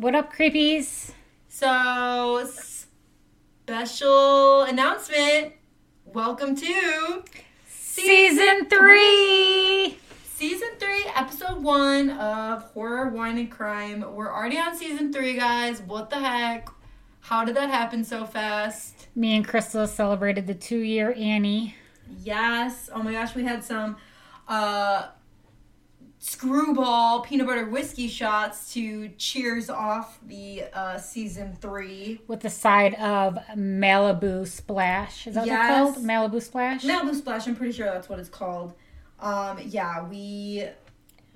What up, creepies? So, special announcement. Welcome to Season three. season three, episode one of Horror, Wine, and Crime. We're already on season three, guys. What the heck? How did that happen so fast? Me and Crystal celebrated the two year Annie. Yes. Oh my gosh, we had some uh screwball peanut butter whiskey shots to cheers off the uh season three. with the side of Malibu Splash. Is that Yes. what it's called? Malibu Splash? Malibu Splash, I'm pretty sure that's what it's called. Um, yeah, we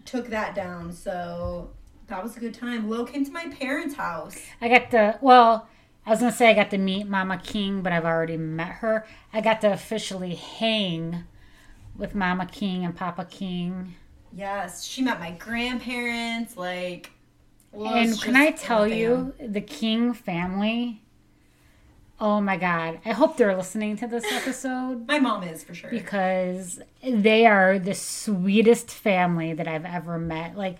took that down, so that was a good time. Lo came to my parents' house. I got the well, I was to say I got to meet Mama King, but I've already met her. I got to officially hang with Mama King and Papa King. Yes, she met my grandparents. Like, Lo's and can I tell you, the King family, oh my God, I hope they're listening to this episode. my mom is for sure. because they are the sweetest family that I've ever met. Like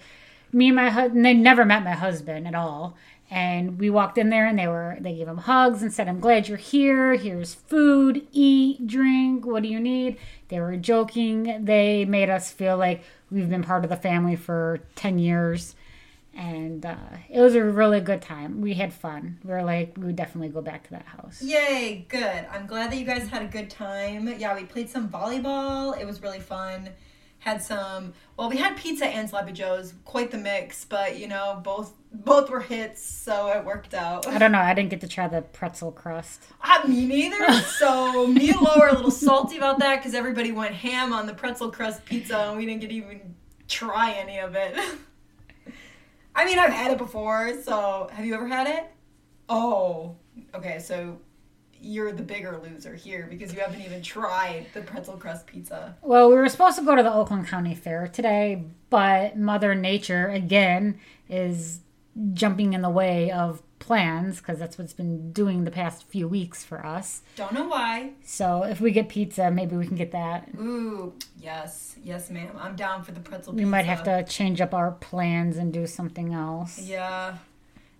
me and my husband, they never met my husband at all. And we walked in there and they were, they gave him hugs and said, I'm glad you're here. Here's food, eat, drink. What do you need? They were joking. They made us feel like we've been part of the family for 10 years. And uh, it was a really good time. We had fun. We were like, we would definitely go back to that house. Yay, good. I'm glad that you guys had a good time. Yeah, we played some volleyball. It was really fun. Had some well, we had pizza and sloppy joes, quite the mix, but you know, both both were hits, so it worked out. I don't know. I didn't get to try the pretzel crust. Uh, me neither. So me and Lo are a little salty about that because everybody went ham on the pretzel crust pizza and we didn't get to even try any of it. I mean, I've had it before. So have you ever had it? Oh, okay. So you're the bigger loser here because you haven't even tried the pretzel crust pizza. Well, we were supposed to go to the Oakland County Fair today, but Mother Nature, again, is jumping in the way of plans because that's what's been doing the past few weeks for us. Don't know why. So if we get pizza, maybe we can get that. Ooh, yes, yes, ma'am. I'm down for the pretzel. Pizza. We pizza. might have to change up our plans and do something else. Yeah.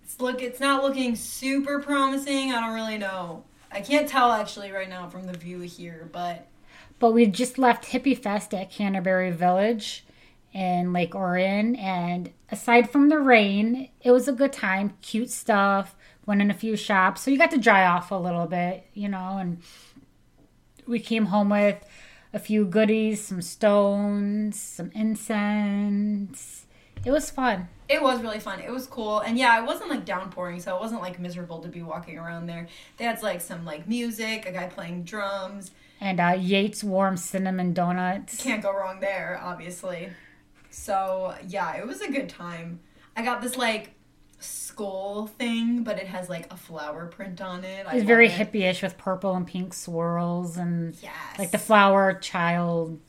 It's look it's not looking super promising. I don't really know. I can't tell actually right now from the view here, but But we just left Hippie Fest at Canterbury Village in Lake Orion. And aside from the rain, it was a good time. Cute stuff. Went in a few shops. So you got to dry off a little bit, you know. And we came home with a few goodies, some stones, some incense. It was fun. it was really fun. It was cool. And yeah, it wasn't like downpouring, so it wasn't like miserable to be walking around there. They had like some like music, a guy playing drums. And uh, Yates warm cinnamon donuts. Can't go wrong there, obviously. So yeah, it was a good time. I got this like skull thing, but it has like a flower print on it. I It's very it. hippie-ish with purple and pink swirls and Yes. like the flower child.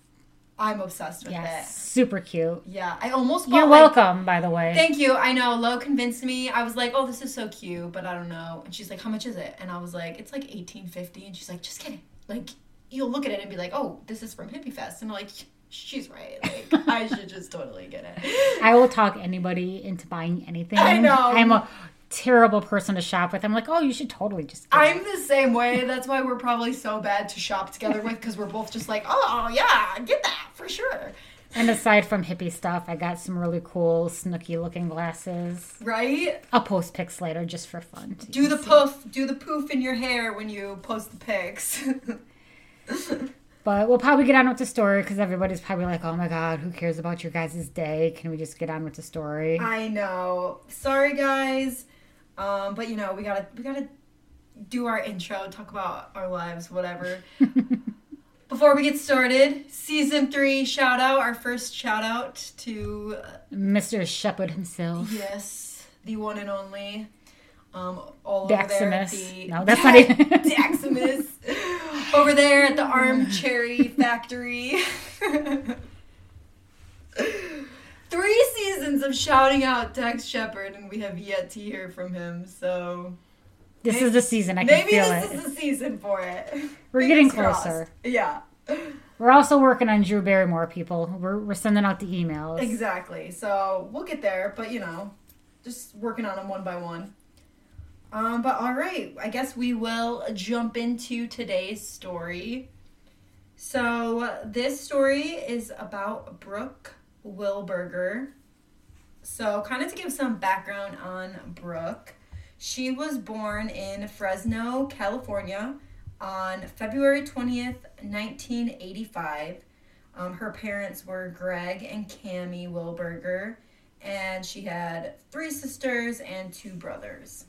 I'm obsessed with Yes, it. super cute. Yeah, I almost bought You're like, welcome, by the way. Thank you. I know. Lo convinced me. I was like, "Oh, this is so cute," but I don't know. And she's like, "How much is it?" And I was like, "It's like eighteen fifty. And she's like, "Just kidding." Like, you'll look at it and be like, "Oh, this is from Hippie Fest," and I'm like, "She's right. Like, I should just totally get it." I will talk anybody into buying anything. I know. I'm a terrible person to shop with. I'm like, oh, you should totally just. Get I'm it. the same way. That's why we're probably so bad to shop together with because we're both just like, "Oh yeah, get that for sure." And aside from hippie stuff, I got some really cool Snooki looking glasses. Right? I'll post pics later just for fun. Do the see. poof, do the poof in your hair when you post the pics. But we'll probably get on with the story because everybody's probably like, oh my god, who cares about your guys' day? Can we just get on with the story? I know. Sorry, guys. Um, but you know, we gotta we gotta do our intro, talk about our lives, whatever. Before we get started, season three shout out, our first shout out to uh, Mr. Shepherd himself. yes, the one and only. Um, all over there at Daximus. the No, that's not even- Daximus. over there at the Arm Cherry Factory. Three seasons of shouting out Dax Shepard, and we have yet to hear from him. So This Maybe- is the season. I can maybe feel this it. is the season for it. We're Fingers getting crossed. closer. Yeah, We're also working on Drew Barrymore, people. We're, we're sending out the emails. exactly. So we'll get there, but you know, just working on them one by one. Um, but all right, I guess we will jump into today's story. So this story is about Brooke Wilberger. So, kind of to give some background on Brooke, she was born in Fresno, California on February 20th, 1985. Um, her parents were Greg and Cami Wilberger, and she had three sisters and two brothers.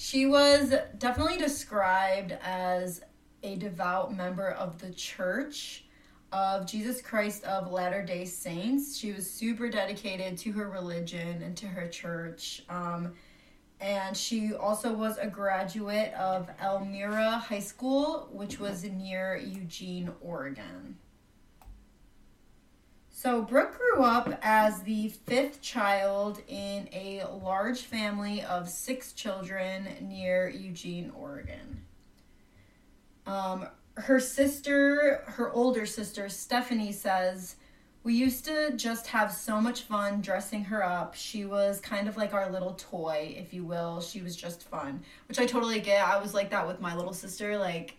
She was definitely described as a devout member of the church of Jesus Christ of Latter day Saints. She was super dedicated to her religion and to her church. Um, and she also was a graduate of Elmira High School, which was near Eugene, Oregon. So, Brooke grew up as the fifth child in a large family of six children near Eugene, Oregon. Um, her sister, her older sister, Stephanie, says, We used to just have so much fun dressing her up. She was kind of like our little toy, if you will. She was just fun, which I totally get. I was like that with my little sister. Like,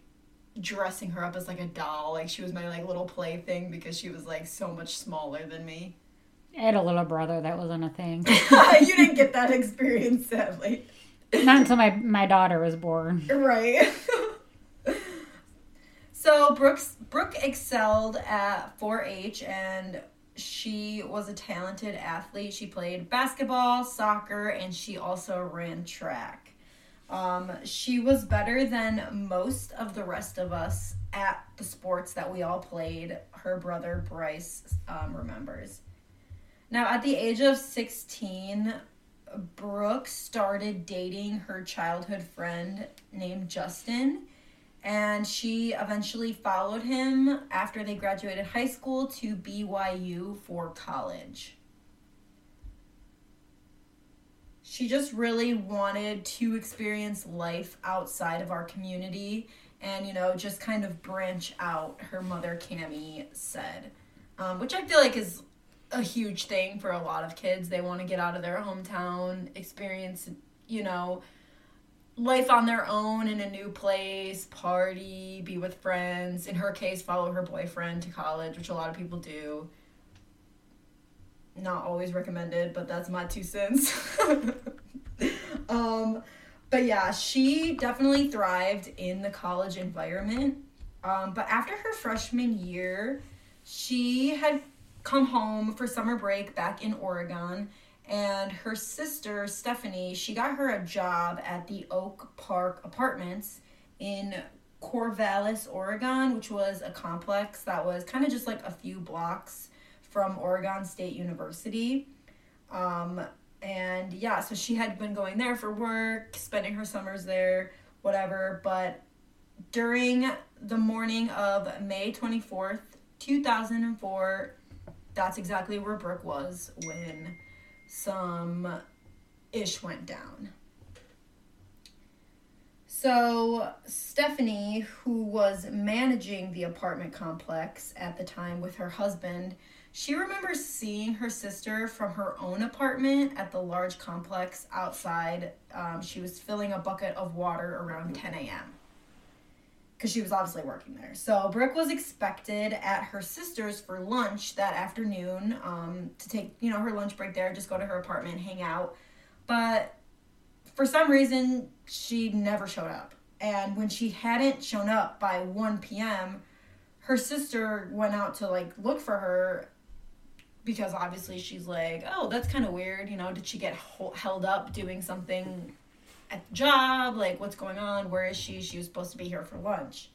dressing her up as like a doll. Like she was my like little plaything because she was like so much smaller than me. I had a little brother that wasn't a thing. you didn't get that experience, sadly. Not until my my daughter was born. Right. so Brooks Brooke excelled at 4-H and she was a talented athlete. She played basketball, soccer, and she also ran track. Um, she was better than most of the rest of us at the sports that we all played. Her brother Bryce um, remembers. Now, at the age of 16, Brooke started dating her childhood friend named Justin, and she eventually followed him after they graduated high school to BYU for college. She just really wanted to experience life outside of our community and you know just kind of branch out her mother cami said. Um, which i feel like is a huge thing for a lot of kids. They want to get out of their hometown experience you know life on their own in a new place party be with friends. In her case follow her boyfriend to college which a lot of people do not always recommended, but that's my two cents. um, but yeah, she definitely thrived in the college environment. Um, but after her freshman year, she had come home for summer break back in Oregon, and her sister Stephanie, she got her a job at the Oak Park Apartments in Corvallis, Oregon, which was a complex that was kind of just like a few blocks from Oregon State University. Um, and yeah, so she had been going there for work, spending her summers there, whatever. But during the morning of May 24th, 2004, that's exactly where Brooke was when some ish went down. So, Stephanie, who was managing the apartment complex at the time with her husband, she remembers seeing her sister from her own apartment at the large complex outside. Um, she was filling a bucket of water around 10 a.m. because she was obviously working there. So Brooke was expected at her sister's for lunch that afternoon um, to take, you know, her lunch break there, just go to her apartment, hang out. But for some reason, she never showed up. And when she hadn't shown up by 1 p.m., her sister went out to like look for her because obviously she's like, oh, that's kind of weird. You know, did she get ho- held up doing something at the job? Like, what's going on? Where is she? She was supposed to be here for lunch.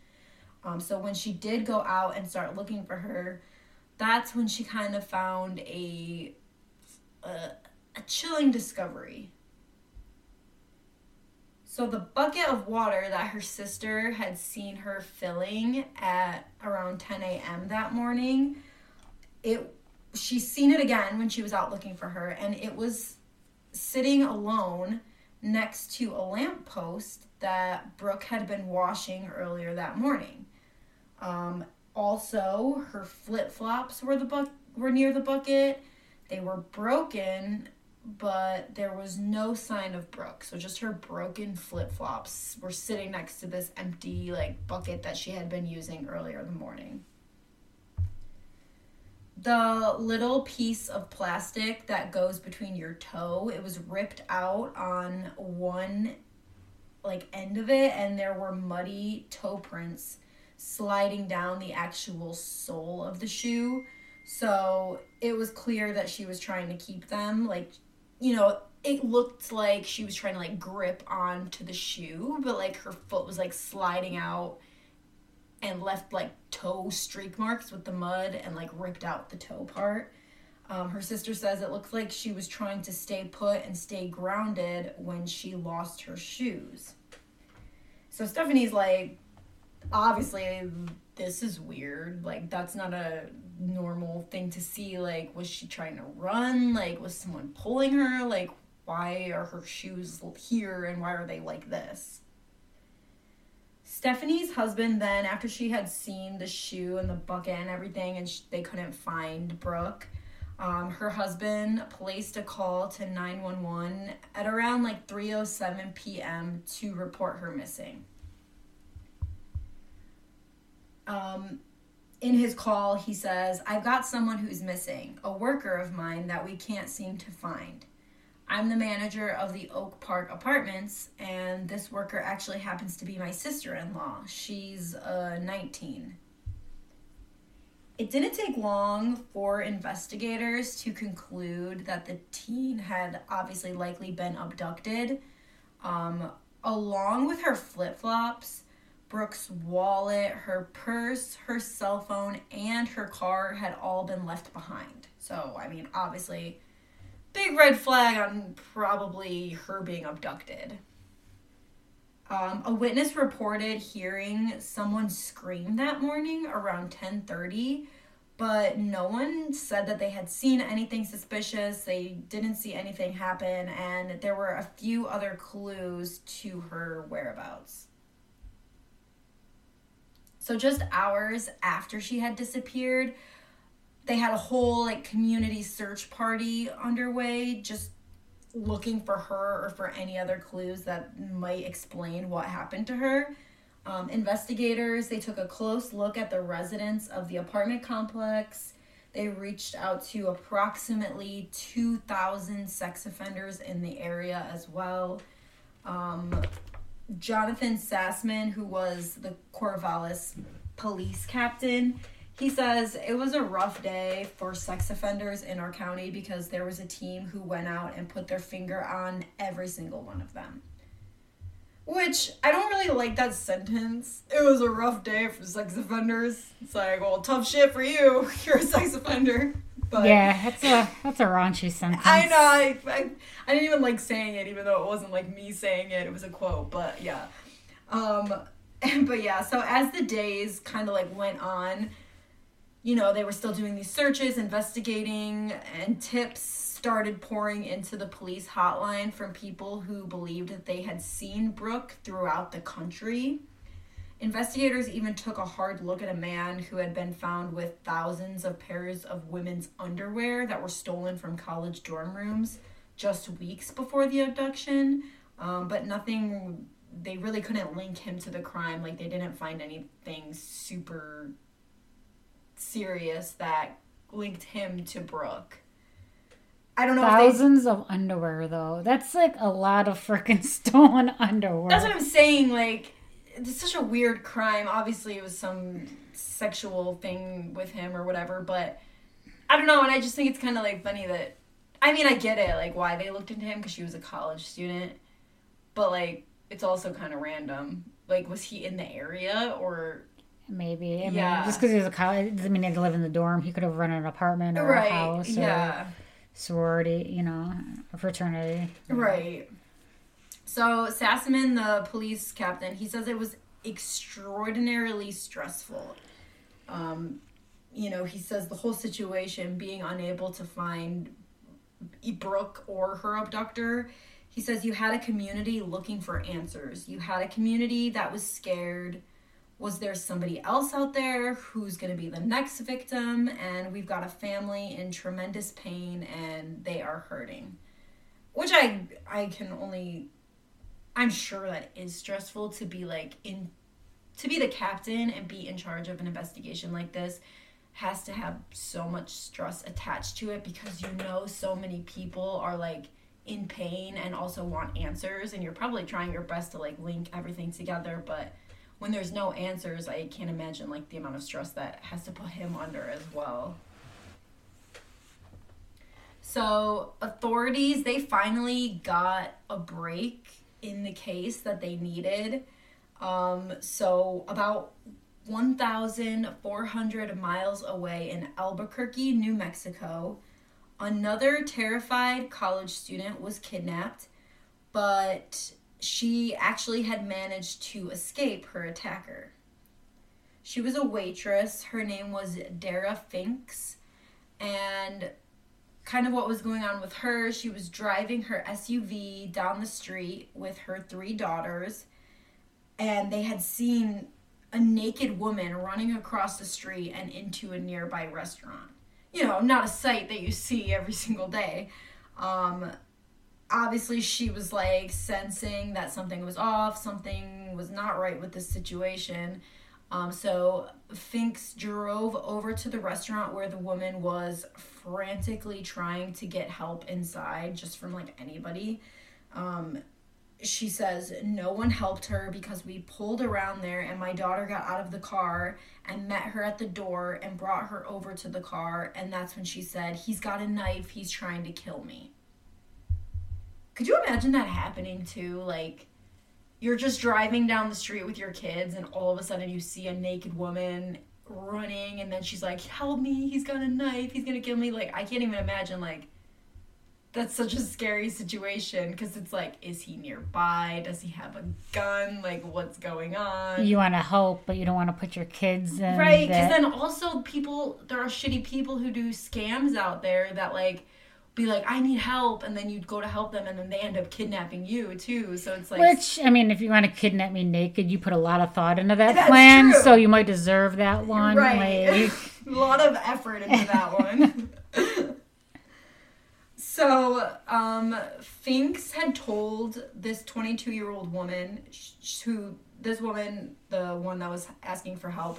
Um, so when she did go out and start looking for her, that's when she kind of found a, a, a chilling discovery. So the bucket of water that her sister had seen her filling at around 10 a.m. that morning, it she's seen it again when she was out looking for her, and it was sitting alone next to a lamppost that Brooke had been washing earlier that morning. Um, also, her flip flops were the bu- were near the bucket. They were broken, but there was no sign of Brooke. So just her broken flip flops were sitting next to this empty like bucket that she had been using earlier in the morning. The little piece of plastic that goes between your toe, it was ripped out on one like end of it and there were muddy toe prints sliding down the actual sole of the shoe. So it was clear that she was trying to keep them. Like, you know, it looked like she was trying to like grip onto the shoe, but like her foot was like sliding out and left like toe streak marks with the mud and like ripped out the toe part. Um, her sister says it looks like she was trying to stay put and stay grounded when she lost her shoes. So Stephanie's like, obviously, this is weird. Like, that's not a normal thing to see. Like, was she trying to run? Like, was someone pulling her? Like, why are her shoes here and why are they like this? Stephanie's husband then, after she had seen the shoe and the bucket and everything, and they couldn't find Brooke, um, her husband placed a call to 911 at around like 3:07 p.m. to report her missing. Um, in his call, he says, "I've got someone who's missing, a worker of mine that we can't seem to find. I'm the manager of the Oak Park Apartments, and this worker actually happens to be my sister-in-law. She's uh, 19." It didn't take long for investigators to conclude that the teen had obviously likely been abducted. Um, along with her flip flops, Brooke's wallet, her purse, her cell phone, and her car had all been left behind. So, I mean, obviously, big red flag on probably her being abducted. Um, a witness reported hearing someone scream that morning around 10:30, but no one said that they had seen anything suspicious. They didn't see anything happen, and there were a few other clues to her whereabouts. So just hours after she had disappeared, they had a whole like community search party underway just looking for her or for any other clues that might explain what happened to her. Um, investigators they took a close look at the residents of the apartment complex. They reached out to approximately 2,000 sex offenders in the area as well. Um, Jonathan Sassman, who was the Corvallis police captain, he says it was a rough day for sex offenders in our county because there was a team who went out and put their finger on every single one of them. Which I don't really like that sentence. It was a rough day for sex offenders. It's like, well, tough shit for you. You're a sex offender. But yeah, that's a that's a raunchy sentence. I know. I, I, I didn't even like saying it, even though it wasn't like me saying it. It was a quote. But yeah. Um, but yeah. So as the days kind of like went on, you know, they were still doing these searches, investigating, and tips started pouring into the police hotline from people who believed that they had seen Brooke throughout the country. Investigators even took a hard look at a man who had been found with thousands of pairs of women's underwear that were stolen from college dorm rooms just weeks before the abduction. Um, but nothing, they really couldn't link him to the crime. Like, they didn't find anything super serious that linked him to Brooke. I don't know. Thousands they, of underwear, though. That's like a lot of freaking stolen underwear. That's what I'm saying. Like, it's such a weird crime. Obviously, it was some sexual thing with him or whatever, but I don't know. And I just think it's kind of like funny that, I mean, I get it, like why they looked into him because she was a college student, but like it's also kind of random. Like, was he in the area or? Maybe. I yeah. Mean, just because he was a college doesn't mean he had to live in the dorm. He could have run an apartment or right. a house or yeah. sorority, you know, a fraternity. Right. So Sassman, the police captain, he says it was extraordinarily stressful. Um, you know, he says the whole situation, being unable to find Brooke or her abductor, he says you had a community looking for answers. You had a community that was scared. Was there somebody else out there who's going to be the next victim? And we've got a family in tremendous pain and they are hurting. which I I can only I'm sure that is stressful to be like in to be the captain and be in charge of an investigation like this has to have so much stress attached to it because you know so many people are like in pain and also want answers and you're probably trying your best to like link everything together but when there's no answers i can't imagine like the amount of stress that has to put him under as well. So authorities they finally got a break in the case that they needed. Um, so about 1,400 miles away in Albuquerque, New Mexico, another terrified college student was kidnapped, but she actually had managed to escape her attacker. She was a waitress. Her name was Dara Finks. And kind of what was going on with her, she was driving her SUV down the street with her three daughters. And they had seen a naked woman running across the street and into a nearby restaurant. You know, not a sight that you see every single day. Um, obviously, she was like sensing that something was off, something was not right with this situation. Um, so Finks drove over to the restaurant where the woman was frantically trying to get help inside, just from like anybody. Um, she says no one helped her because we pulled around there and my daughter got out of the car and met her at the door and brought her over to the car and that's when she said he's got a knife he's trying to kill me could you imagine that happening too like you're just driving down the street with your kids and all of a sudden you see a naked woman running and then she's like help me he's got a knife he's gonna kill me like i can't even imagine like that's such a scary situation because it's like, is he nearby? Does he have a gun? Like, what's going on? You want to help, but you don't want to put your kids in. Right, because then also people, there are shitty people who do scams out there that like be like, I need help, and then you'd go to help them, and then they end up kidnapping you too. So it's like, which I mean, if you want to kidnap me naked, you put a lot of thought into that plan, true. so you might deserve that one. Right, like... a lot of effort into that one. So, um, Finks had told this 22 year old woman, who, this woman, the one that was asking for help,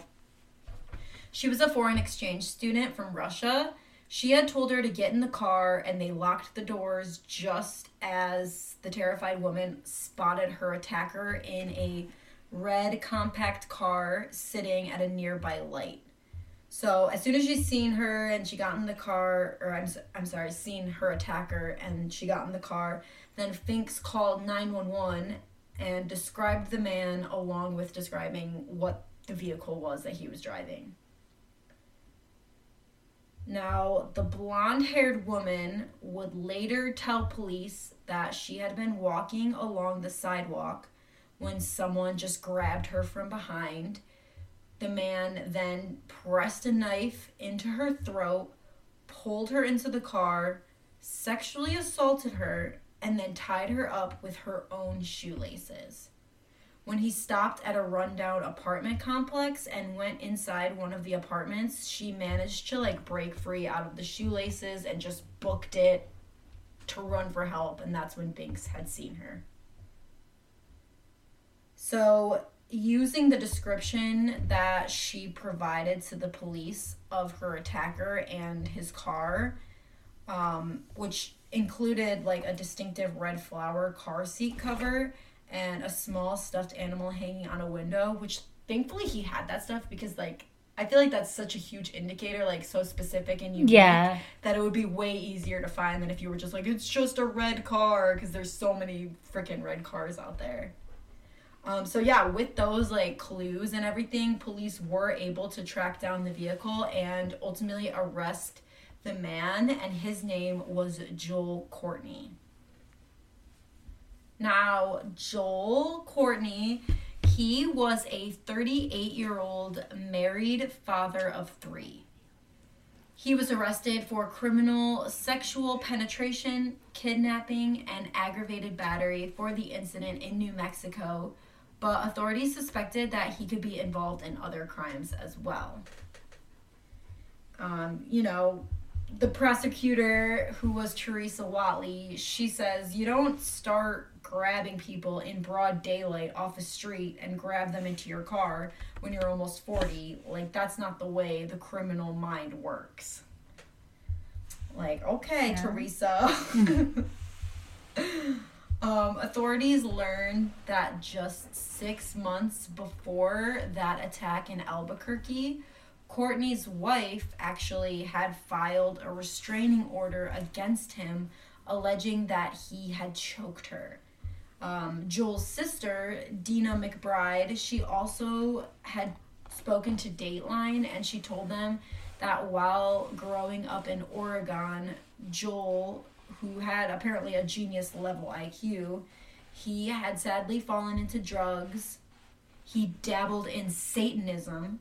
she was a foreign exchange student from Russia. She had told her to get in the car and they locked the doors just as the terrified woman spotted her attacker in a red compact car sitting at a nearby light. So as soon as she's seen her and she got in the car, or I'm, I'm sorry, seen her attacker and she got in the car, then Finks called 911 and described the man along with describing what the vehicle was that he was driving. Now, the blonde haired woman would later tell police that she had been walking along the sidewalk when someone just grabbed her from behind the man then pressed a knife into her throat, pulled her into the car, sexually assaulted her, and then tied her up with her own shoelaces. When he stopped at a rundown apartment complex and went inside one of the apartments, she managed to like break free out of the shoelaces and just booked it to run for help, and that's when Finks had seen her. So using the description that she provided to the police of her attacker and his car, um, which included like a distinctive red flower car seat cover and a small stuffed animal hanging on a window, which thankfully he had that stuff because like I feel like that's such a huge indicator, like so specific and unique, yeah. that it would be way easier to find than if you were just like, it's just a red car, because there's so many freaking red cars out there. Um, so yeah, with those like clues and everything, police were able to track down the vehicle and ultimately arrest the man, and his name was Joel Courtney. Now, Joel Courtney, he was a 38 year old married father of three. He was arrested for criminal sexual penetration, kidnapping, and aggravated battery for the incident in New Mexico but authorities suspected that he could be involved in other crimes as well. Um, you know, the prosecutor, who was Teresa Watley, she says you don't start grabbing people in broad daylight off a street and grab them into your car when you're almost 40. Like, that's not the way the criminal mind works. Like, okay, Yeah. Teresa. um, authorities learned that just six months before that attack in Albuquerque, Courtney's wife actually had filed a restraining order against him, alleging that he had choked her. Um, Joel's sister, Dina McBride, she also had spoken to Dateline and she told them that while growing up in Oregon, Joel, who had apparently a genius level IQ, he had sadly fallen into drugs. He dabbled in Satanism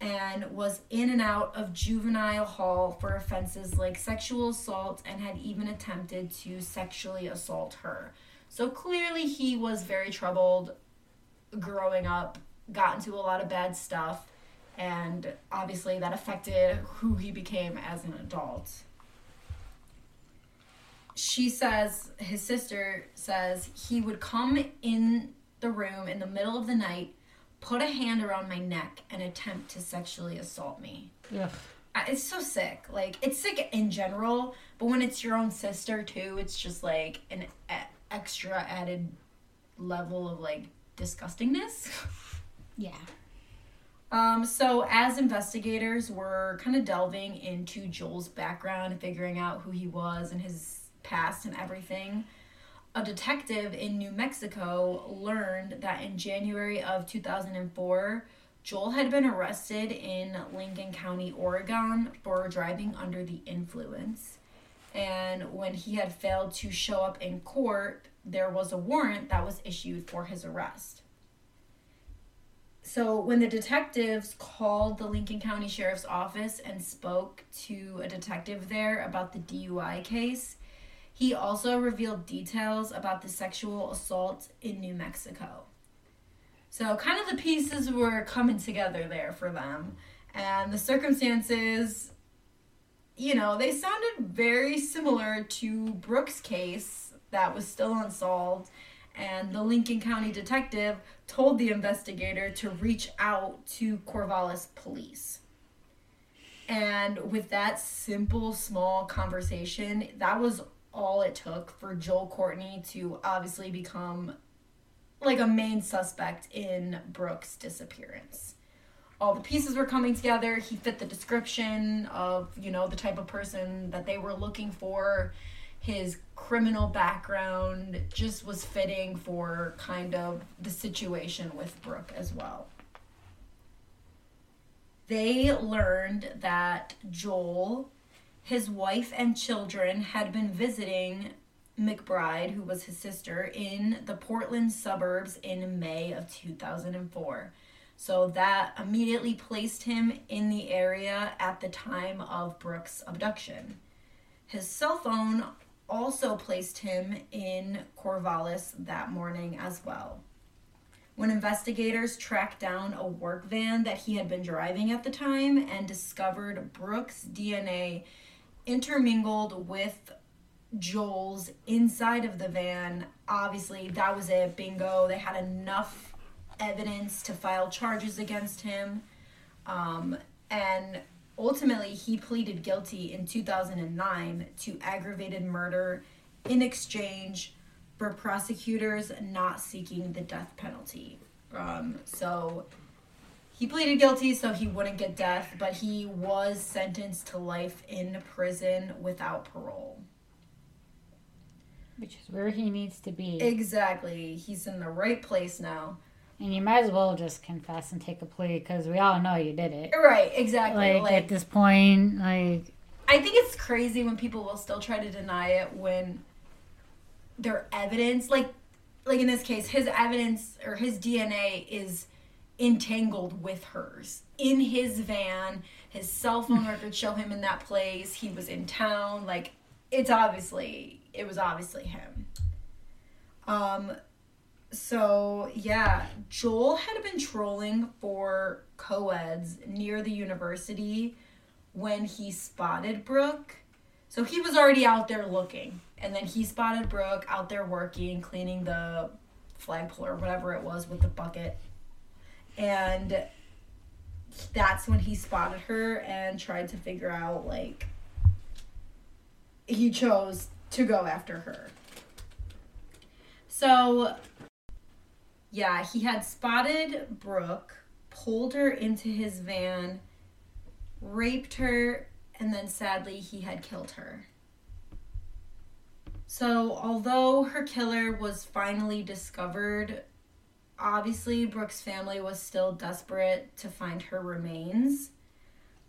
and was in and out of juvenile hall for offenses like sexual assault and had even attempted to sexually assault her. So clearly he was very troubled growing up, got into a lot of bad stuff, and obviously that affected who he became as an adult. She says, his sister says, he would come in the room in the middle of the night, put a hand around my neck, and attempt to sexually assault me. Ugh. It's so sick. Like, it's sick in general, but when it's your own sister, too, it's just like an extra added level of like disgustingness. Yeah. Um, so as investigators were kind of delving into Joel's background and figuring out who he was and his past and everything, a detective in New Mexico learned that in January of 2004, Joel had been arrested in Lincoln County, Oregon for driving under the influence. And when he had failed to show up in court, there was a warrant that was issued for his arrest. So when the detectives called the Lincoln County Sheriff's Office and spoke to a detective there about the DUI case, he also revealed details about the sexual assault in New Mexico. So kind of the pieces were coming together there for them. And the circumstances, you know, they sounded very similar to Brooke's case that was still unsolved. And the Lincoln County detective told the investigator to reach out to Corvallis police. And with that simple, small conversation, that was all it took for Joel Courtney to obviously become like a main suspect in Brooke's disappearance. All the pieces were coming together. He fit the description of, you know, the type of person that they were looking for. His criminal background just was fitting for kind of the situation with Brooke as well. They learned that Joel, his wife, and children had been visiting McBride, who was his sister, in the Portland suburbs in May of 2004. So that immediately placed him in the area at the time of Brooke's abduction. His cell phone also placed him in Corvallis that morning as well. When investigators tracked down a work van that he had been driving at the time and discovered Brooke's DNA intermingled with Joel's inside of the van, obviously that was it. Bingo. They had enough evidence to file charges against him. Um, and ultimately, he pleaded guilty in 2009 to aggravated murder in exchange for prosecutors not seeking the death penalty. Um, so he pleaded guilty so he wouldn't get death, but he was sentenced to life in prison without parole. Which is where he needs to be. Exactly. He's in the right place now. And you might as well just confess and take a plea because we all know you did it. Right, exactly. Like, Like, at this point, like I think it's crazy when people will still try to deny it when their evidence, like, like in this case, his evidence or his DNA is entangled with hers in his van. His cell phone records show him in that place. He was in town. Like, it's obviously it was obviously him. Um, so yeah, Joel had been trolling for co-eds near the university when he spotted Brooke. So he was already out there looking, and then he spotted Brooke out there working, cleaning the flagpole or whatever it was with the bucket. And that's when he spotted her and tried to figure out, like, he chose to go after her. So, yeah, he had spotted Brooke, pulled her into his van, raped her, and then sadly, he had killed her. So, although her killer was finally discovered, obviously Brooke's family was still desperate to find her remains.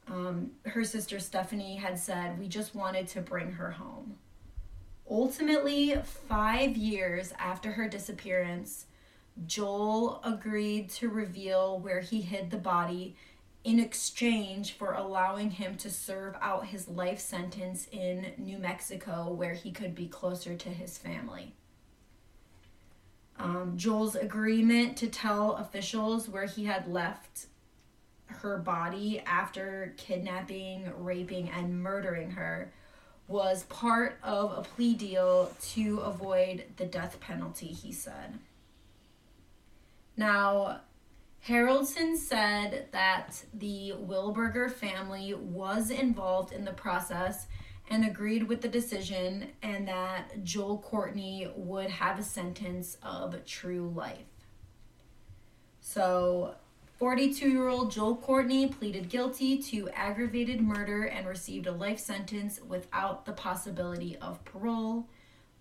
Um, her sister Stephanie had said, We just wanted to bring her home. Ultimately, five years after her disappearance, Joel agreed to reveal where he hid the body in exchange for allowing him to serve out his life sentence in New Mexico, where he could be closer to his family. Um, Joel's agreement to tell officials where he had left her body after kidnapping, raping, and murdering her was part of a plea deal to avoid the death penalty, he said. Now, Haroldson said that the Wilberger family was involved in the process and agreed with the decision, and that Joel Courtney would have a sentence of true life. So, 42 year old Joel Courtney pleaded guilty to aggravated murder and received a life sentence without the possibility of parole.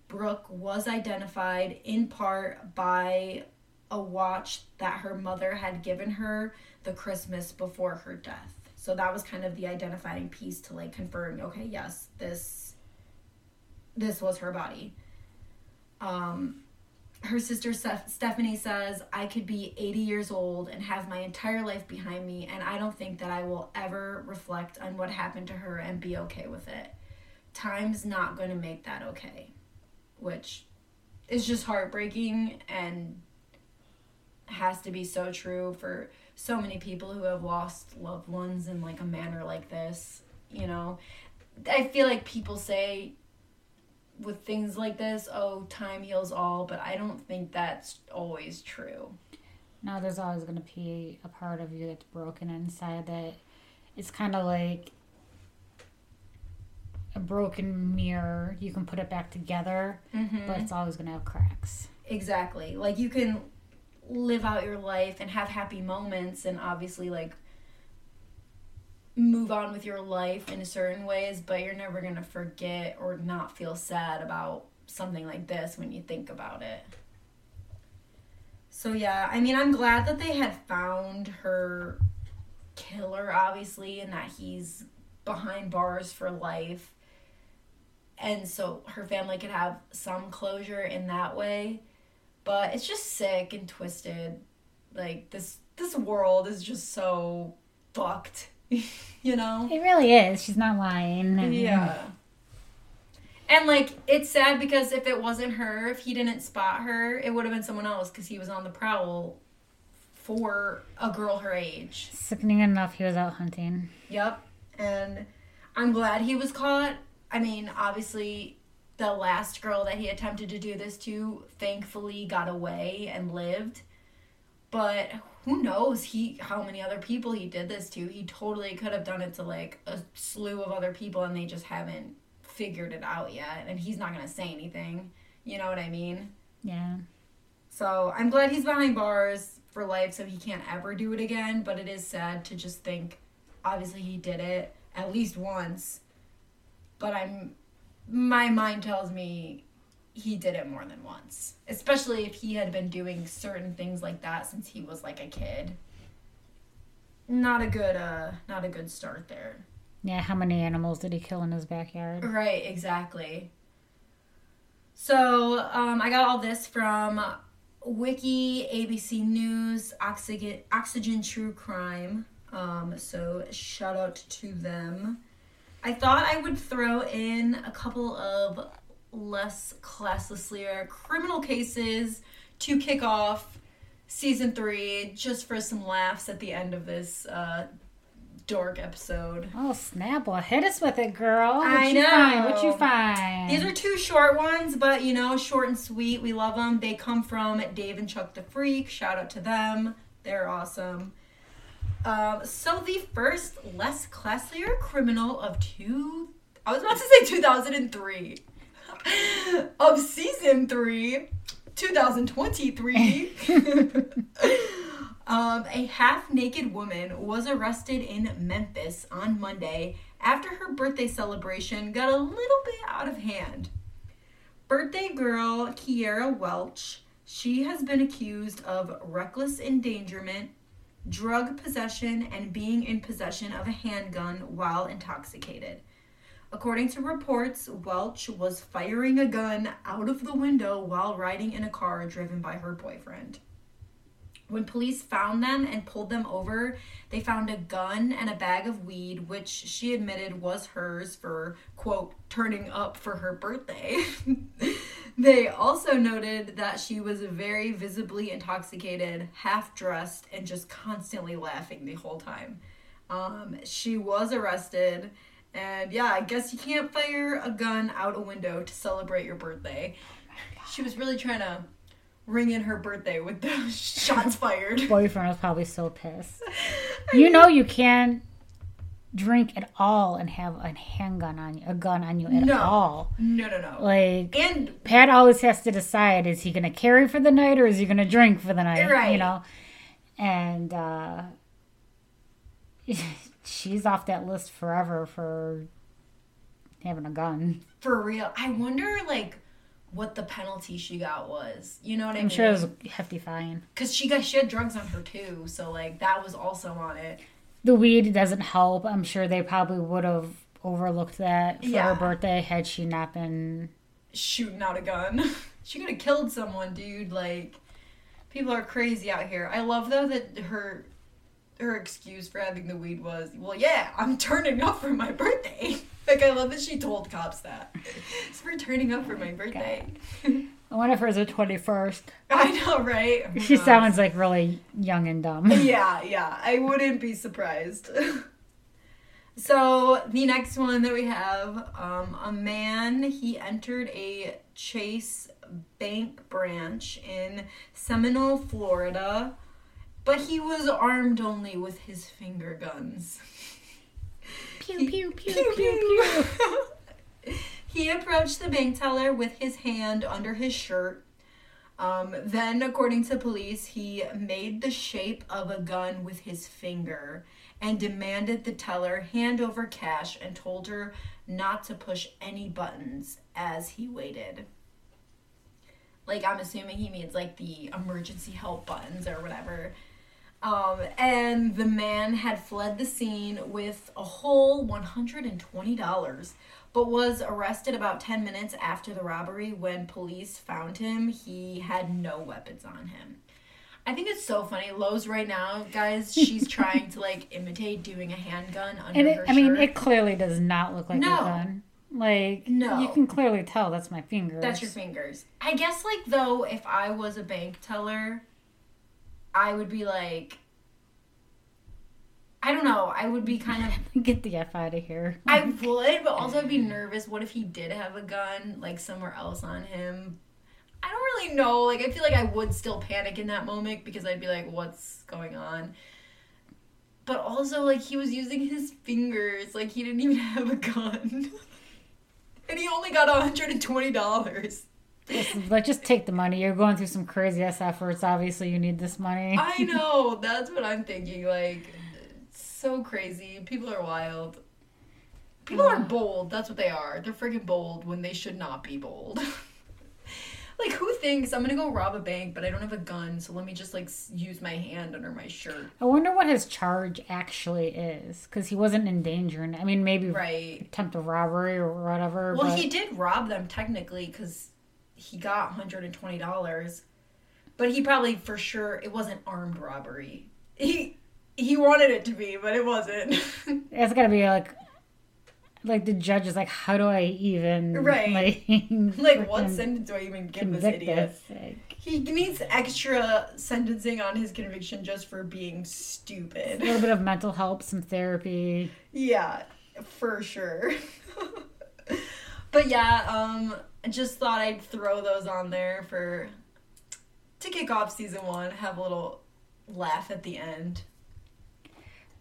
Brooke was identified in part by a watch that her mother had given her the Christmas before her death. So that was kind of the identifying piece to like confirm, okay, yes, this this was her body. Um her sister Stephanie says, I could be 80 years old and have my entire life behind me, and I don't think that I will ever reflect on what happened to her and be okay with it. Time's not going to make that okay, which is just heartbreaking and has to be so true for so many people who have lost loved ones in like a manner like this, you know. I feel like people say with things like this, oh, time heals all, but I don't think that's always true. No, there's always going to be a part of you that's broken inside that it's kind of like a broken mirror. You can put it back together, mm-hmm. but it's always going to have cracks. Exactly. Like you can live out your life and have happy moments and obviously like move on with your life in certain ways, but you're never going to forget or not feel sad about something like this when you think about it. So, yeah, I mean, I'm glad that they had found her killer, obviously, and that he's behind bars for life. And so her family could have some closure in that way. But it's just sick and twisted. Like this this world is just so fucked you know? It really is. She's not lying. Yeah. And like it's sad because if it wasn't her, if he didn't spot her, it would have been someone else because he was on the prowl for a girl her age. Sickening enough, he was out hunting. Yep. And I'm glad he was caught. I mean, obviously, the last girl that he attempted to do this to thankfully got away and lived. But who knows he how many other people he did this to. He totally could have done it to like a slew of other people and they just haven't figured it out yet and he's not going to say anything. You know what I mean? Yeah. So, I'm glad he's behind bars for life so he can't ever do it again, but it is sad to just think obviously he did it at least once. But I'm my mind tells me he did it more than once. Especially if he had been doing certain things like that since he was like a kid. Not a good uh not a good start there. Yeah, how many animals did he kill in his backyard? Right, exactly. So, um, I got all this from Wiki, ABC News, Oxygen, Oxygen True Crime. Um, so shout out to them. I thought I would throw in a couple of less classlessly criminal cases to kick off season three just for some laughs at the end of this uh, dork episode. Oh snap! Well, hit us with it, girl. What I you know. Find? What you find? These are two short ones, but you know, short and sweet. We love them. They come from Dave and Chuck the Freak. Shout out to them. They're awesome. Um, so the first less classier criminal of two, I was about to say 2003, of season three, 2023. um, a half naked woman was arrested in Memphis on Monday after her birthday celebration got a little bit out of hand. Birthday girl Kiera Welch, she has been accused of reckless endangerment, drug possession, and being in possession of a handgun while intoxicated. According to reports, Welch was firing a gun out of the window while riding in a car driven by her boyfriend. When police found them and pulled them over, they found a gun and a bag of weed, which she admitted was hers for, quote, turning up for her birthday. they also noted that she was very visibly intoxicated, half dressed, and just constantly laughing the whole time. Um, she was arrested, and yeah, I guess you can't fire a gun out a window to celebrate your birthday. She was really trying to ring in her birthday with those shots fired. Boyfriend was probably so pissed. You know you can't drink at all and have a handgun on you, a gun on you at No. all. No, no, no. Like and Pat always has to decide: is he going to carry for the night or is he going to drink for the night? Right. You know, and uh, she's off that list forever for having a gun. for real, I wonder like what the penalty she got was. You know what I I'm mean? sure it was a hefty fine. because she got she had drugs on her too, so like that was also on it. The weed doesn't help. I'm sure they probably would have overlooked that for Yeah. her birthday had she not been. Shooting out a gun, she could have killed someone, dude. Like people are crazy out here. I love though that her her excuse for having the weed was, well, yeah, I'm turning up for my birthday. Like I love that she told cops that. It's for turning up for my oh birthday. I wonder if hers the 21st. I know, right? Who She knows? sounds like really young and dumb. Yeah, yeah. I wouldn't be surprised. so the next one that we have, um, a man he entered a Chase Bank branch in Seminole, Florida, but he was armed only with his finger guns. Pew, pew, pew, pew, pew. He approached the bank teller with his hand under his shirt. Um, then, according to police, he made the shape of a gun with his finger and demanded the teller hand over cash and told her not to push any buttons as he waited. Like, I'm assuming he means like the emergency help buttons or whatever. Um, and the man had fled the scene with a whole $120, but was arrested about 10 minutes after the robbery when police found him. He had no weapons on him. I think it's so funny. Lowe's right now, guys, she's trying to like imitate doing a handgun under And her it, I mean, it clearly does not look like No. a gun. Like, No. you can clearly tell that's my fingers. That's your fingers. I guess like though, if I was a bank teller, I would be like, I don't know. I would be kind of Get the F out of here. I would, but also I'd be nervous. What if he did have a gun, like somewhere else on him? I don't really know. Like, I feel like I would still panic in that moment because I'd be like, what's going on? But also, like, he was using his fingers. Like, he didn't even have a gun. and he only got $120. Listen, like, just take the money. You're going through some crazy ass efforts. Obviously, you need this money. I know. That's what I'm thinking. Like, so crazy. People are wild. People are bold. That's what they are. They're freaking bold when they should not be bold. like, who thinks I'm gonna go rob a bank, but I don't have a gun, so let me just like use my hand under my shirt? I wonder what his charge actually is, because he wasn't endangering. I mean, maybe Right. attempt of robbery or whatever. Well, but he did rob them technically because he got $120, but he probably for sure it wasn't armed robbery. He he wanted it to be, but it wasn't. it's got to be like like the judge is like, how do I even Right. like Like, what sentence do I even give this idiot? this? Like, He needs extra sentencing on his conviction just for being stupid. a little bit of mental help, some therapy. Yeah, for sure. but yeah, um, I just thought I'd throw those on there for to kick off season one. Have a little laugh at the end.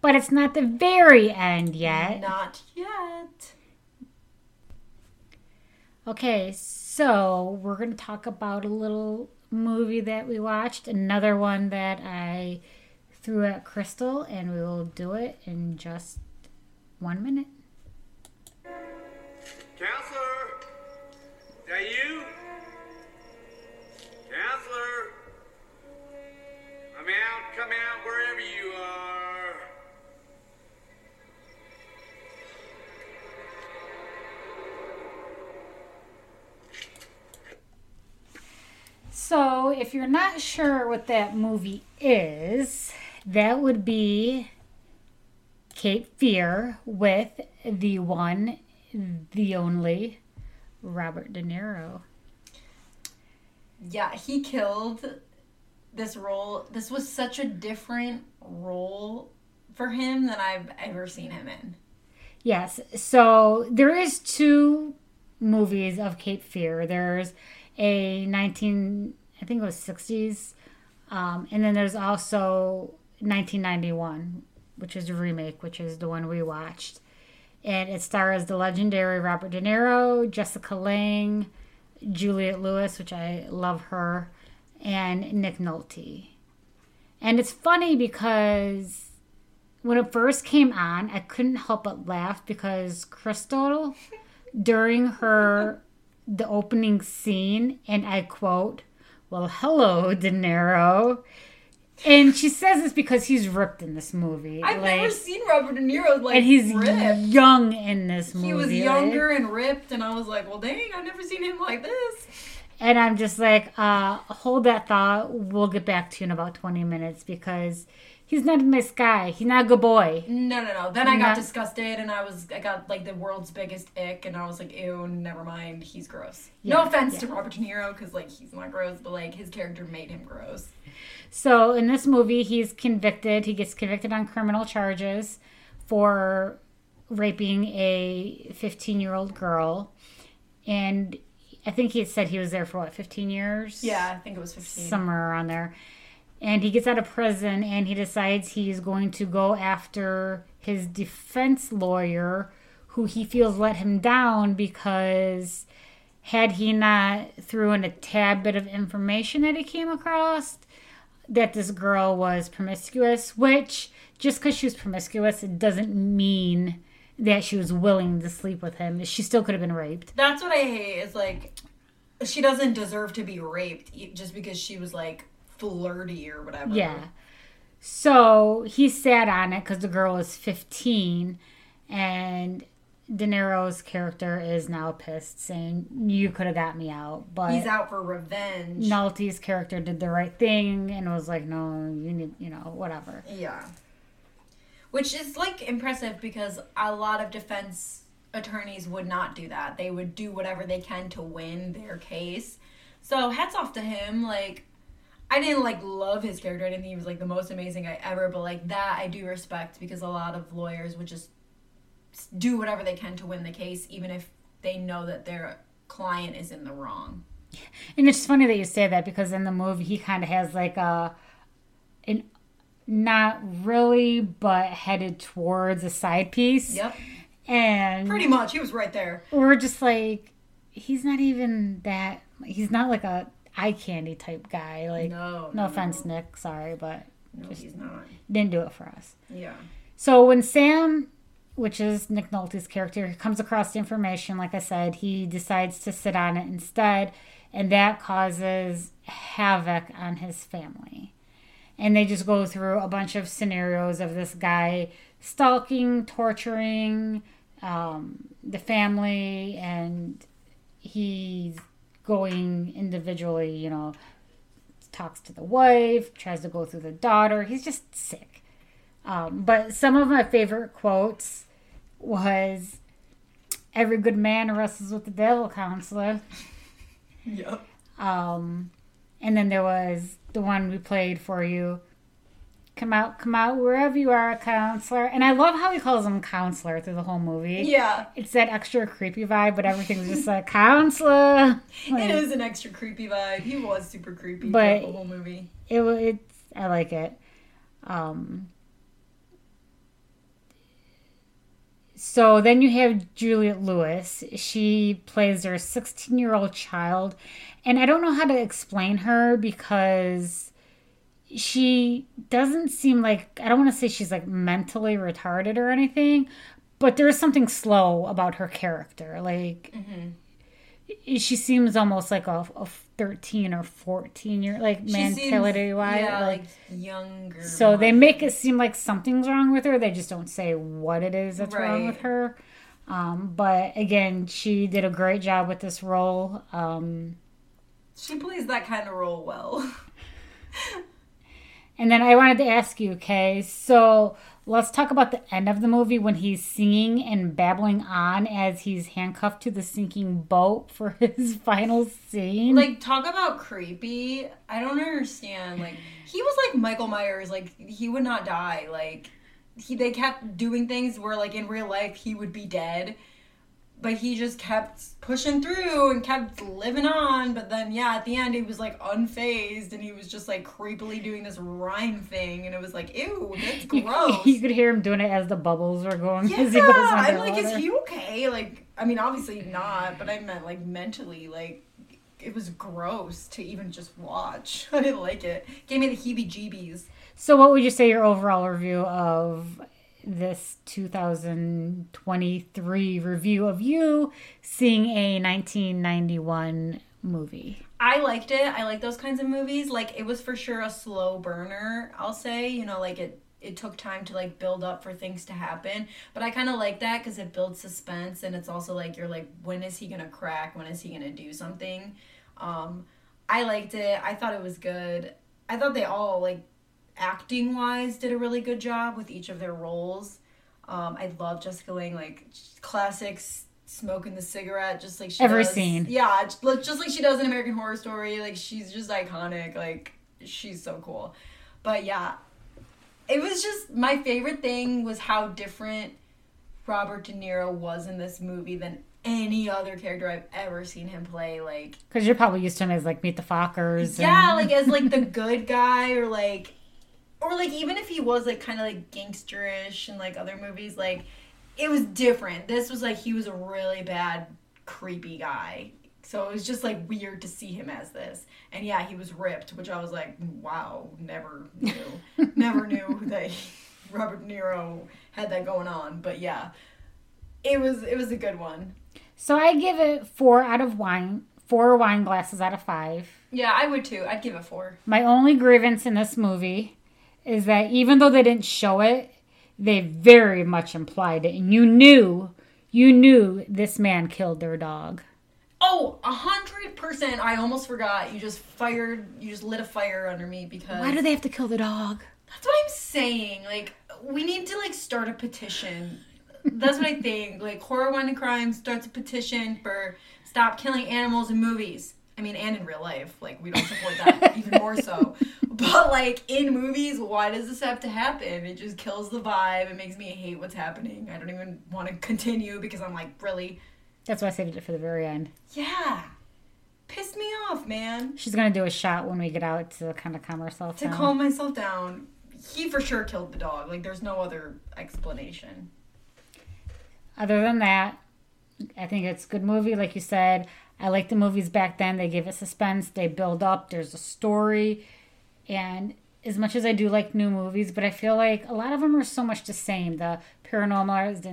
But it's not the very end yet. Not yet. Okay, so we're going to talk about a little movie that we watched, another one that I threw at Crystal, and we will do it in just one minute. Counselor! Is that you? Counselor! Come out, come out, wherever you are. So, if you're not sure what that movie is, that would be Cape Fear with the one, the only Robert De Niro. Yeah, he killed this role. This was such a different role for him than I've ever seen him in. Yes. So there is two movies of Cape Fear. There's a 19, I think it was 60s, um, and then there's also 1991, which is a remake, which is the one we watched, and it stars the legendary Robert De Niro, Jessica Lange, Juliette Lewis, which I love her, and Nick Nolte. And it's funny because when it first came on, I couldn't help but laugh because Crystal, during her the opening scene, and I quote, "Well, hello, De Niro," and she says this because he's ripped in this movie, I've like, never seen Robert De Niro like and he's ripped. young in this movie. He was like- younger and ripped, and I was like, well, dang, I've never seen him like this. And I'm just like, uh, hold that thought. We'll get back to you in about 20 minutes because he's not a nice guy. He's not a good boy. No, no, no. Then I got Not- disgusted, and I was, I got like the world's biggest ick, and I was like, ew, never mind, he's gross. no offense yeah. to Robert De Niro, because like he's not gross, but like his character made him gross. So in this movie, he's convicted. He gets convicted on criminal charges for raping a 15 year old girl. And I think he said he was there for what, 15 years? Yeah, I think it was fifteen. somewhere around there. And he gets out of prison and he decides he's going to go after his defense lawyer, who he feels let him down because had he not threw in a tad bit of information that he came across that this girl was promiscuous, which just because she was promiscuous, it doesn't mean that she was willing to sleep with him. She still could have been raped. That's what I hate. Is like she doesn't deserve to be raped just because she was like flirty or whatever. Yeah. So he sat on it because the girl is 15, and De Niro's character is now pissed, saying, You could have got me out. But He's out for revenge. Nolte's character did the right thing and was like, No, you need, you know, whatever. Yeah. Which is like impressive because a lot of defense attorneys would not do that. They would do whatever they can to win their case. So hats off to him. Like I didn't like love his character. I didn't think he was like the most amazing guy ever, but like that I do respect because a lot of lawyers would just do whatever they can to win the case even if they know that their client is in the wrong. And it's funny that you say that because in the movie, he kind of has like a, an, not really, but headed towards a side piece. Yep. And Pretty much. He was right there. we're just like he's not even that he's not like a eye candy type guy like No. no offense nick sorry but No, he's not. didn't do it for us Yeah. so when sam which is nick nolte's character comes across the information like i said he decides to sit on it instead and that causes havoc on his family and they just go through a bunch of scenarios of this guy stalking torturing um, the family and he's going individually you know talks to the wife tries to go through the daughter he's just sick um, but some of my favorite quotes was Every Good Man Wrestles with the Devil counselor. Yep. Um, and then there was the one we played for you. Come out, come out, wherever you are, a counselor. And I love how he calls him counselor through the whole movie. Yeah. It's that extra creepy vibe, but everything's just like counselor. Like, It is an extra creepy vibe. He was super creepy But- throughout the whole movie. It it's I like it. Um So then you have Juliette Lewis. She plays her 16 year old child. And I don't know how to explain her because she doesn't seem like, I don't want to say she's like mentally retarded or anything, but there is something slow about her character. Like, she seems almost like a, a 13 or 14 year, like She seems- mentality wise. Yeah, like, like younger. so they make it seem like something's wrong with her. They just don't say what it is that's wrong with her. Um, but again, she did a great job with this role. Um, She plays that kind of role well. and then I wanted to ask you, okay, so let's talk about the end of the movie when he's singing and babbling on as he's handcuffed to the sinking boat for his final scene. like talk about creepy. I don't understand. Like he was like Michael Myers. Like he would not die. Like he they kept doing things where like in real life he would be dead. But he just kept pushing through and kept living on. But then, yeah, at the end, he was like unfazed and he was just like creepily doing this rhyme thing. And it was like, ew, that's gross. you could hear him doing it as the bubbles were going Yeah, I'm like, is he okay? Like, I mean, obviously not, but I meant like mentally, like, it was gross to even just watch. I didn't like it. Gave me the heebie-jeebies. So, what would you say your overall review of this 2023 review of you seeing a 1991 movie? I liked it. I like those kinds of movies. Like, it was for sure a slow burner. I'll say, you know, like it. It took time to like build up for things to happen, but I kind of like that because it builds suspense and it's also like you're like, when is he gonna crack? When is he gonna do something? Um, I liked it. I thought it was good. I thought they all like acting wise did a really good job with each of their roles. Um, I love Jessica Lange, like classics, smoking the cigarette, just like she Every does. scene. Yeah, just like- just like she does in American Horror Story. Like she's just iconic. Like she's so cool. But yeah, it was just my favorite thing was how different Robert De Niro was in this movie than any other character I've ever seen him play. Like Because you're probably used to him as like Meet the Fockers. yeah, and- like as like the good guy or like or like even if he was like kind of like gangsterish in like other movies, like it was different. This was like he was a really bad creepy guy. So it was just like weird to see him as this. And yeah, he was ripped, which I was like, wow, never knew. never knew that Robert De Niro had that going on. But yeah. It was it was a good one. So I give it four out of wine, four wine glasses out of five. Yeah, I would too. I'd give it four. My only grievance in this movie is that even though they didn't show it, they very much implied it, and you knew, you knew this man killed their dog. Oh, a hundred percent. I almost forgot. You just fired. You just lit a fire under me because Why do they have to kill the dog? that's what I'm saying. Like, we need to like start a petition. That's what I think. Like, horror and crime starts a petition for stop killing animals in movies. I mean, and in real life. Like, we don't support that even more so. But like in movies, why does this have to happen? It just kills the vibe. It makes me hate what's happening. I don't even want to continue because I'm like, really? That's why I saved it for the very end. Yeah. Pissed me off, man. She's gonna do a shot when we get out to kind of calm herself down. To down. calm myself down, he for sure killed the dog. Like, there's no other explanation. Other than that, I think it's a good movie. Like you said, I like the movies back then. They give it suspense. They build up. There's a story, and as much as I do like new movies, but I feel like a lot of them are so much the same. The paranormal, the,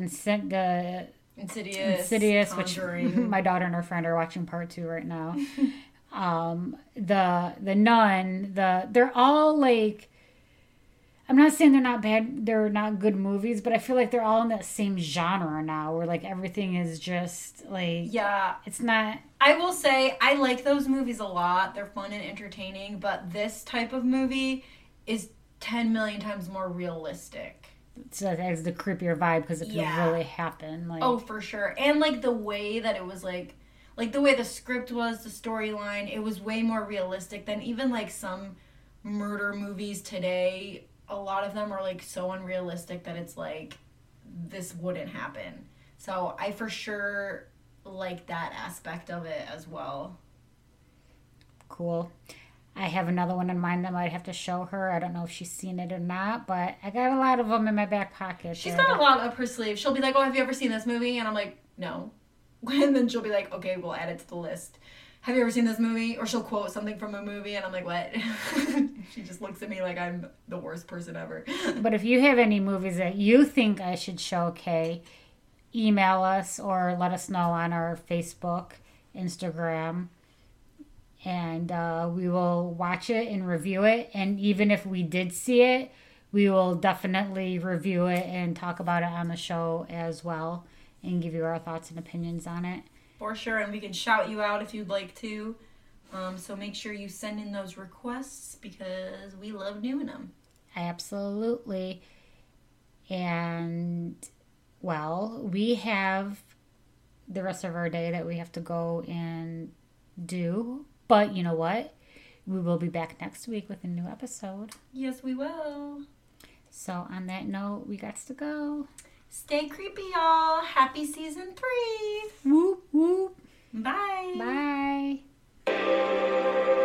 the Insidious. Insidious, which my daughter and her friend are watching part two right now. um, the the nun, the they're all like. I'm not saying they're not bad, they're not good movies, but I feel like they're all in that same genre now, where like everything is just like yeah, it's not. I will say I like those movies a lot. They're fun and entertaining, but this type of movie is 10 million times more realistic. so that has the creepier vibe because it could Yeah. really happen. Like, Oh, for sure. And like the way that it was like like the way the script was, the storyline, it was way more realistic than even like some murder movies today. A lot of them are like so unrealistic that it's like this wouldn't happen. So I for sure like that aspect of it as well. cool. I have another one in mind that I might have to show her. I don't know if she's seen it or not, but I got a lot of them in my back pocket. She's there got a lot up her sleeve. She'll be like, "Oh, have you ever seen this movie?" And I'm like, "No." And then she'll be like, "Okay, we'll add it to the list." Have you ever seen this movie? Or she'll quote something from a movie, and I'm like, "What?" she just looks at me like I'm the worst person ever. But if you have any movies that you think I should show Kay, email us or let us know on our Facebook, Instagram, and uh, we will watch it and review it. And even if we did see it, we will definitely review it and talk about it on the show as well and give you our thoughts and opinions on it. For sure, and we can shout you out if you'd like to. Um, so make sure you send in those requests because we love doing them. Absolutely. And well, we have the rest of our day that we have to go and do. But you know what? We will be back next week with a new episode. Yes, we will. So on that note, we got to go. Stay creepy, y'all. Happy season three. Whoop whoop. Bye. Bye.